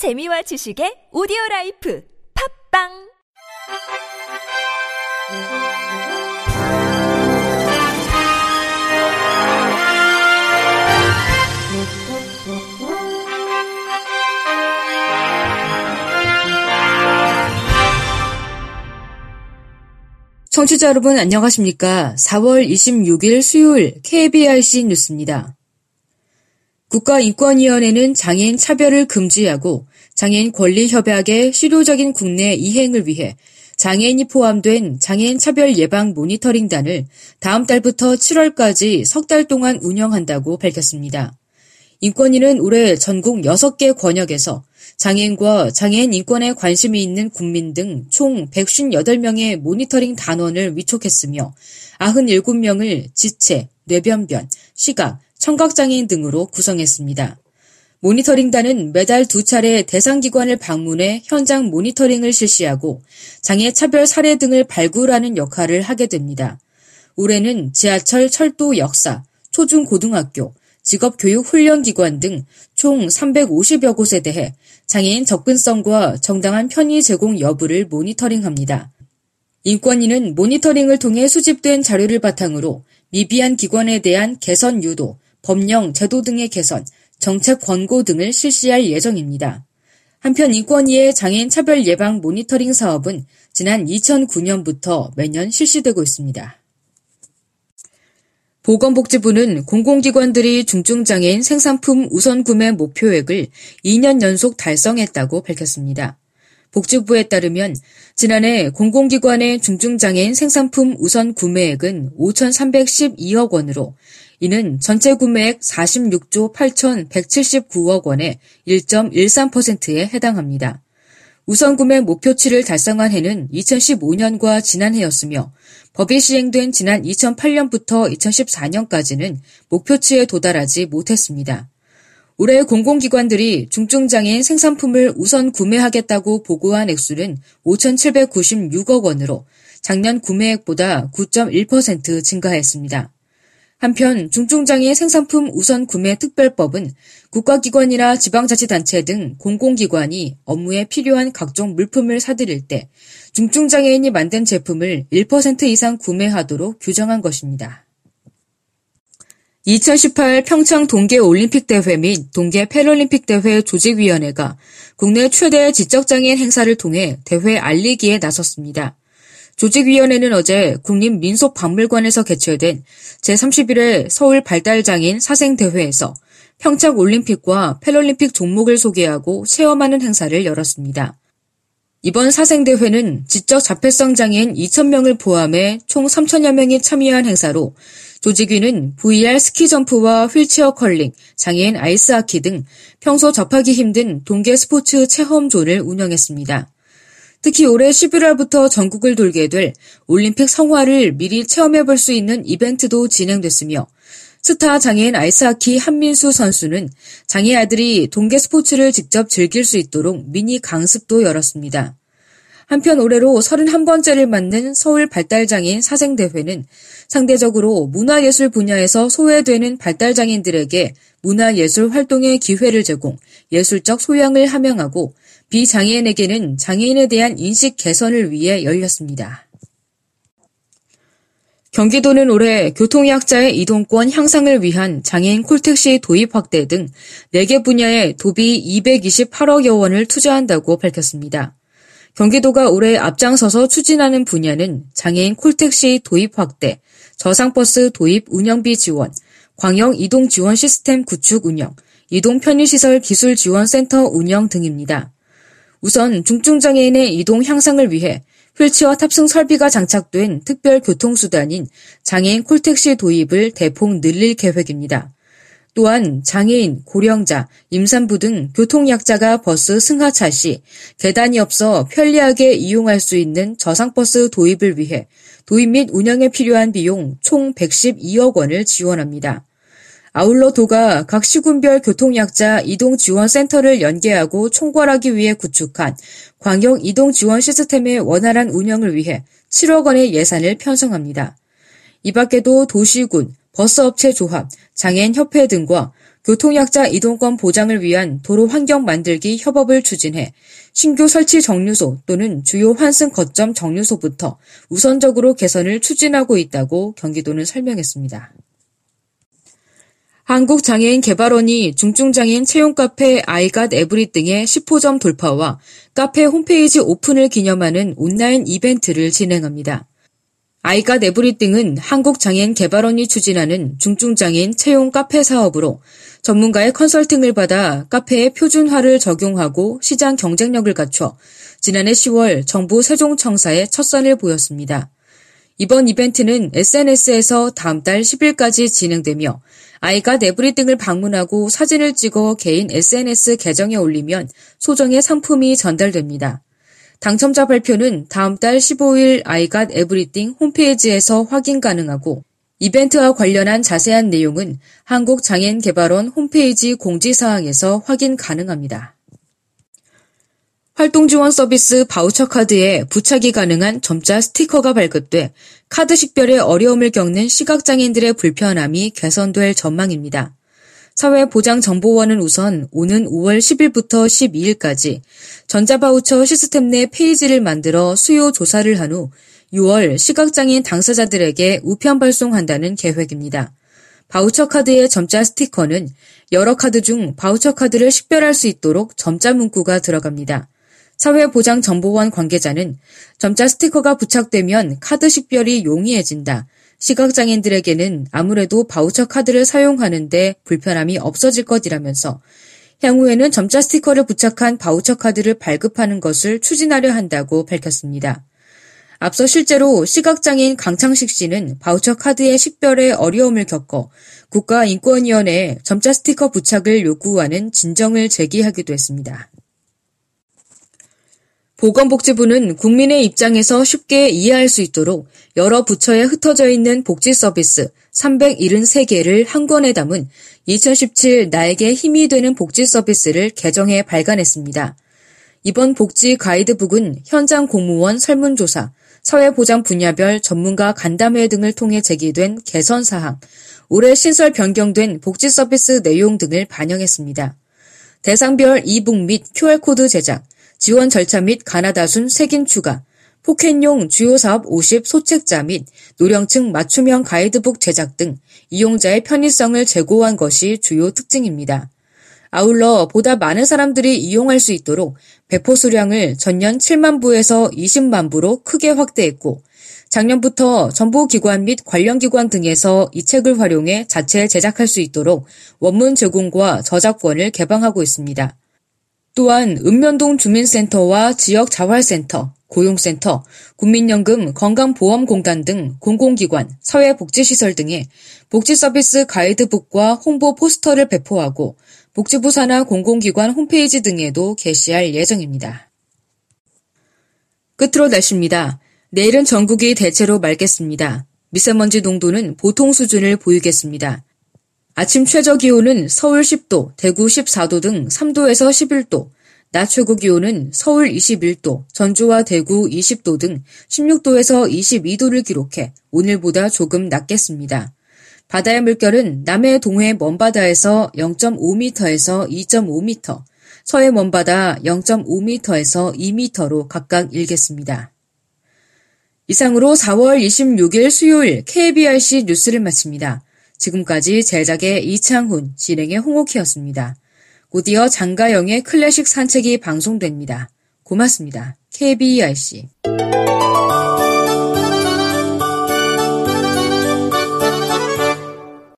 재미와 지식의 오디오 라이프 팝빵 청취자 여러분 안녕하십니까? 4월 26일 수요일 KBRC 뉴스입니다. 국가인권위원회는 장애인 차별을 금지하고 장애인 권리협약의 실효적인 국내 이행을 위해 장애인이 포함된 장애인 차별 예방 모니터링단을 다음 달부터 7월까지 석 달 동안 운영한다고 밝혔습니다. 인권위는 올해 전국 6개 권역에서 장애인과 장애인 인권에 관심이 있는 국민 등 총 158명의 모니터링 단원을 위촉했으며 97명을 지체, 뇌변변, 시각, 청각장애인 등으로 구성했습니다. 모니터링단은 매달 두 차례 대상기관을 방문해 현장 모니터링을 실시하고 장애 차별 사례 등을 발굴하는 역할을 하게 됩니다. 올해는 지하철, 철도, 역사, 초중고등학교, 직업교육훈련기관 등 총 350여 곳에 대해 장애인 접근성과 정당한 편의 제공 여부를 모니터링합니다. 인권위는 모니터링을 통해 수집된 자료를 바탕으로 미비한 기관에 대한 개선 유도, 법령, 제도 등의 개선, 정책 권고 등을 실시할 예정입니다. 한편 인권위의 장애인 차별 예방 모니터링 사업은 지난 2009년부터 매년 실시되고 있습니다. 보건복지부는 공공기관들이 중증장애인 생산품 우선 구매 목표액을 2년 연속 달성했다고 밝혔습니다. 복지부에 따르면 지난해 공공기관의 중증장애인 생산품 우선 구매액은 5,312억 원으로 이는 전체 구매액 46조 8,179억 원의 1.13%에 해당합니다. 우선 구매 목표치를 달성한 해는 2015년과 지난해였으며 법이 시행된 지난 2008년부터 2014년까지는 목표치에 도달하지 못했습니다. 올해 공공기관들이 중증장애인 생산품을 우선 구매하겠다고 보고한 액수는 5,796억 원으로 작년 구매액보다 9.1% 증가했습니다. 한편 중증장애 생산품 우선 구매 특별법은 국가기관이나 지방자치단체 등 공공기관이 업무에 필요한 각종 물품을 사들일 때 중증장애인이 만든 제품을 1% 이상 구매하도록 규정한 것입니다. 2018 평창 동계 올림픽 대회 및 동계 패럴림픽 대회 조직위원회가 국내 최대 지적장애인 행사를 통해 대회 알리기에 나섰습니다. 조직위원회는 어제 국립민속박물관에서 개최된 제31회 서울 발달장애인 사생대회에서 평창 올림픽과 패럴림픽 종목을 소개하고 체험하는 행사를 열었습니다. 이번 사생대회는 지적 자폐성 장애인 2,000명을 포함해 총 3천여 명이 참여한 행사로 조직위는 VR 스키점프와 휠체어 컬링, 장애인 아이스하키 등 평소 접하기 힘든 동계 스포츠 체험존을 운영했습니다. 특히 올해 11월부터 전국을 돌게 될 올림픽 성화를 미리 체험해 볼 수 있는 이벤트도 진행됐으며 스타 장애인 아이스하키 한민수 선수는 장애아들이 동계 스포츠를 직접 즐길 수 있도록 미니 강습도 열었습니다. 한편 올해로 31번째를 맞는 서울 발달장애인 사생대회는 상대적으로 문화예술 분야에서 소외되는 발달장애인들에게 문화예술 활동의 기회를 제공, 예술적 소양을 함양하고 비장애인에게는 장애인에 대한 인식 개선을 위해 열렸습니다. 경기도는 올해 교통약자의 이동권 향상을 위한 장애인 콜택시 도입 확대 등 4개 분야에 도비 228억여 원을 투자한다고 밝혔습니다. 경기도가 올해 앞장서서 추진하는 분야는 장애인 콜택시 도입 확대, 저상버스 도입 운영비 지원, 광역 이동 지원 시스템 구축 운영, 이동 편의시설 기술 지원 센터 운영 등입니다. 우선 중증장애인의 이동 향상을 위해 휠체어 탑승 설비가 장착된 특별 교통수단인 장애인 콜택시 도입을 대폭 늘릴 계획입니다. 또한 장애인, 고령자, 임산부 등 교통약자가 버스 승하차 시 계단이 없어 편리하게 이용할 수 있는 저상버스 도입을 위해 도입 및 운영에 필요한 비용 총 112억 원을 지원합니다. 아울러 도가 각 시군별 교통약자 이동지원센터를 연계하고 총괄하기 위해 구축한 광역 이동지원 시스템의 원활한 운영을 위해 7억 원의 예산을 편성합니다. 이 밖에도 도시군, 버스업체 조합, 장애인협회 등과 교통약자 이동권 보장을 위한 도로 환경 만들기 협업을 추진해 신규 설치 정류소 또는 주요 환승 거점 정류소부터 우선적으로 개선을 추진하고 있다고 경기도는 설명했습니다. 한국장애인 개발원이 중증장애인 채용 카페 아이갓 에브리 등의 10호점 돌파와 카페 홈페이지 오픈을 기념하는 온라인 이벤트를 진행합니다. 아이갓 에브리띵은 한국장애인 개발원이 추진하는 중증장애인 채용 카페 사업으로 전문가의 컨설팅을 받아 카페의 표준화를 적용하고 시장 경쟁력을 갖춰 지난해 10월 정부 세종청사에 첫 선을 보였습니다. 이번 이벤트는 SNS에서 다음 달 10일까지 진행되며 아이가 네브리 등을 방문하고 사진을 찍어 개인 SNS 계정에 올리면 소정의 상품이 전달됩니다. 당첨자 발표는 다음 달 15일 아이갓 에브리띵 홈페이지에서 확인 가능하고 이벤트와 관련한 자세한 내용은 한국장애인개발원 홈페이지 공지사항에서 확인 가능합니다. 활동지원 서비스 바우처 카드에 부착이 가능한 점자 스티커가 발급돼 카드 식별에 어려움을 겪는 시각장애인들의 불편함이 개선될 전망입니다. 사회보장정보원은 우선 오는 5월 10일부터 12일까지 전자바우처 시스템 내 페이지를 만들어 수요 조사를 한 후 6월 시각장애인 당사자들에게 우편 발송한다는 계획입니다. 바우처 카드의 점자 스티커는 여러 카드 중 바우처 카드를 식별할 수 있도록 점자 문구가 들어갑니다. 사회보장정보원 관계자는 점자 스티커가 부착되면 카드 식별이 용이해진다. 시각장애인들에게는 아무래도 바우처 카드를 사용하는데 불편함이 없어질 것이라면서 향후에는 점자 스티커를 부착한 바우처 카드를 발급하는 것을 추진하려 한다고 밝혔습니다. 앞서 실제로 시각장애인 강창식 씨는 바우처 카드의 식별에 어려움을 겪어 국가인권위원회에 점자 스티커 부착을 요구하는 진정을 제기하기도 했습니다. 보건복지부는 국민의 입장에서 쉽게 이해할 수 있도록 여러 부처에 흩어져 있는 복지 서비스 373개를 한 권에 담은 2017 나에게 힘이 되는 복지 서비스를 개정해 발간했습니다. 이번 복지 가이드북은 현장 공무원 설문조사, 사회보장 분야별 전문가 간담회 등을 통해 제기된 개선 사항, 올해 신설 변경된 복지 서비스 내용 등을 반영했습니다. 대상별 e-book 및 QR코드 제작, 지원 절차 및 가나다순 색인 추가, 포켓용 주요 사업 50 소책자 및 노령층 맞춤형 가이드북 제작 등 이용자의 편의성을 제고한 것이 주요 특징입니다. 아울러 보다 많은 사람들이 이용할 수 있도록 배포 수량을 전년 7만 부에서 20만 부로 크게 확대했고 작년부터 정보기관 및 관련 기관 등에서 이 책을 활용해 자체 제작할 수 있도록 원문 제공과 저작권을 개방하고 있습니다. 또한 읍면동 주민센터와 지역 자활센터, 고용센터, 국민연금, 건강보험공단 등 공공기관, 사회복지시설 등에 복지서비스 가이드북과 홍보 포스터를 배포하고 복지부 산하 공공기관 홈페이지 등에도 게시할 예정입니다. 끝으로 날씨입니다. 내일은 전국이 대체로 맑겠습니다. 미세먼지 농도는 보통 수준을 보이겠습니다. 아침 최저 기온은 서울 10도, 대구 14도 등 3도에서 11도, 낮 최고 기온은 서울 21도, 전주와 대구 20도 등 16도에서 22도를 기록해 오늘보다 조금 낮겠습니다. 바다의 물결은 남해 동해 먼바다에서 0.5m에서 2.5m, 서해 먼바다 0.5m에서 2m로 각각 일겠습니다. 이상으로 4월 26일 수요일 KBRC 뉴스를 마칩니다. 지금까지 제작의 이창훈, 진행의 홍옥희였습니다. 곧이어 장가영의 클래식 산책이 방송됩니다. 고맙습니다. KBRC.